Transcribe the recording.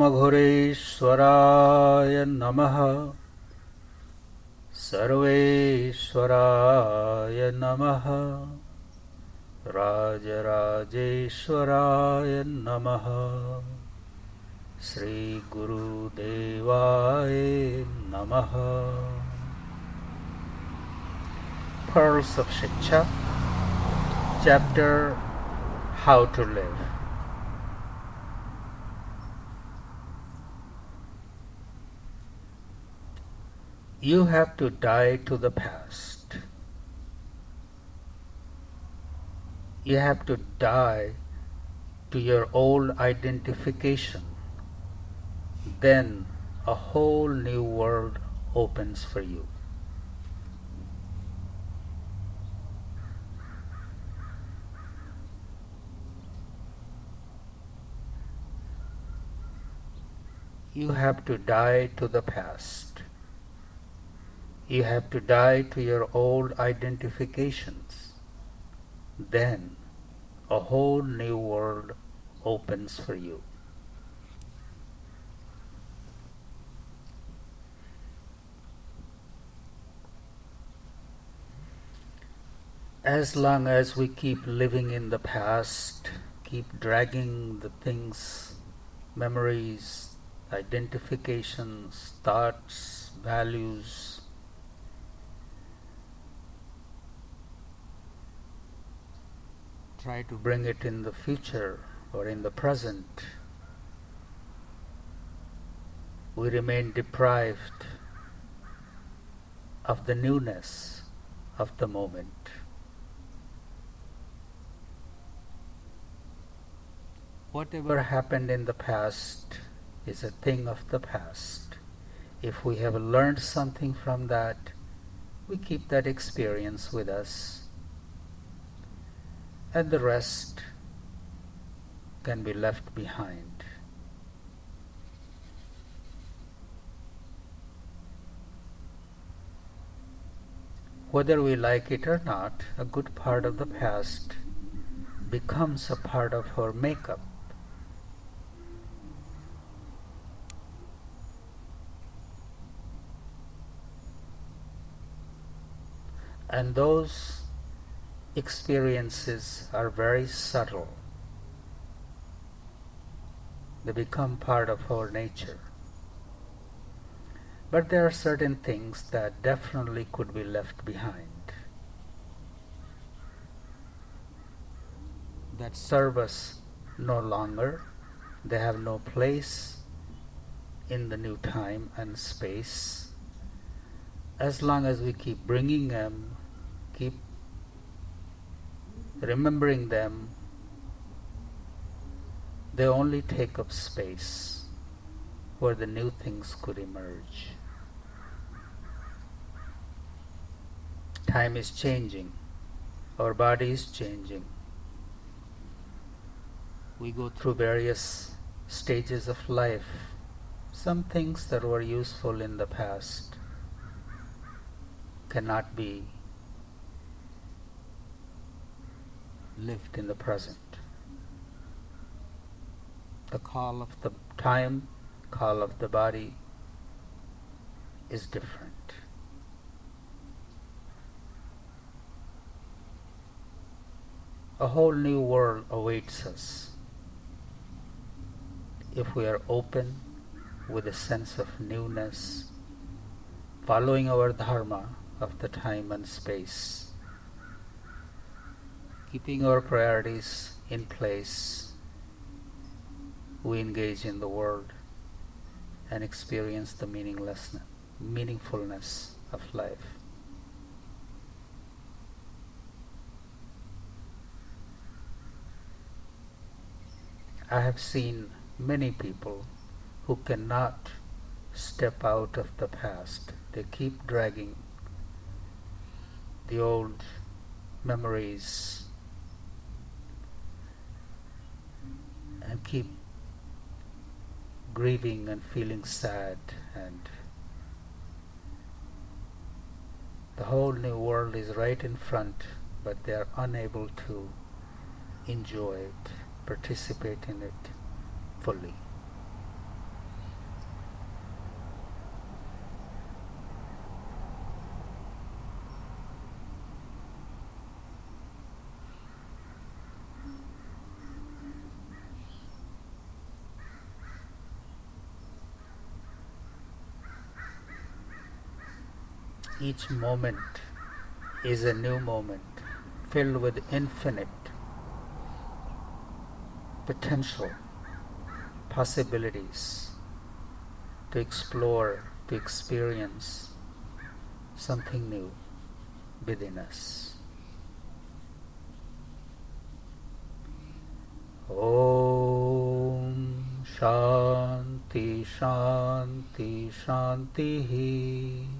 ब्रह्मघुरेश्वराय नमः। सर्वेश्वराय नमः। राजराजेश्वराय नमः। श्रीगुरुदेवाय नमः। Pearls of Shiksha, Chapter, How to Live. You have to die to the past. You have to die to your old identification. Then a whole new world opens for you. You have to die to the past. You have to die to your old identifications. Then a whole new world opens for you. As long as we keep living in the past, keep dragging the things, memories, identifications, thoughts, values, try to bring it in the future or in the present, we remain deprived of the newness of the moment. Whatever happened in the past is a thing of the past. If we have learned something from that, we keep that experience with us and the rest can be left behind. Whether we like it or not, a good part of the past becomes a part of our makeup. And those experiences are very subtle. They become part of our nature. But there are certain things that definitely could be left behind. That serve us no longer. They have no place in the new time and space. As long as we keep bringing them, keep remembering them, they only take up space where the new things could emerge. Time is changing, our body is changing. We go through various stages of life. Some things that were useful in the past cannot be lived in the present. The call of the time, call of the body is different. A whole new world awaits us if we are open with a sense of newness, following our dharma of the time and space keeping our priorities in place, we engage in the world and experience the meaninglessness, meaningfulness of life. I have seen many people who cannot step out of the past. They keep dragging the old memories and keep grieving and feeling sad and the whole new world is right in front but they are unable to enjoy it participate in it fully each moment is a new moment filled with infinite potential possibilities to explore, to experience something new within us. Om Shanti Shanti Shanti.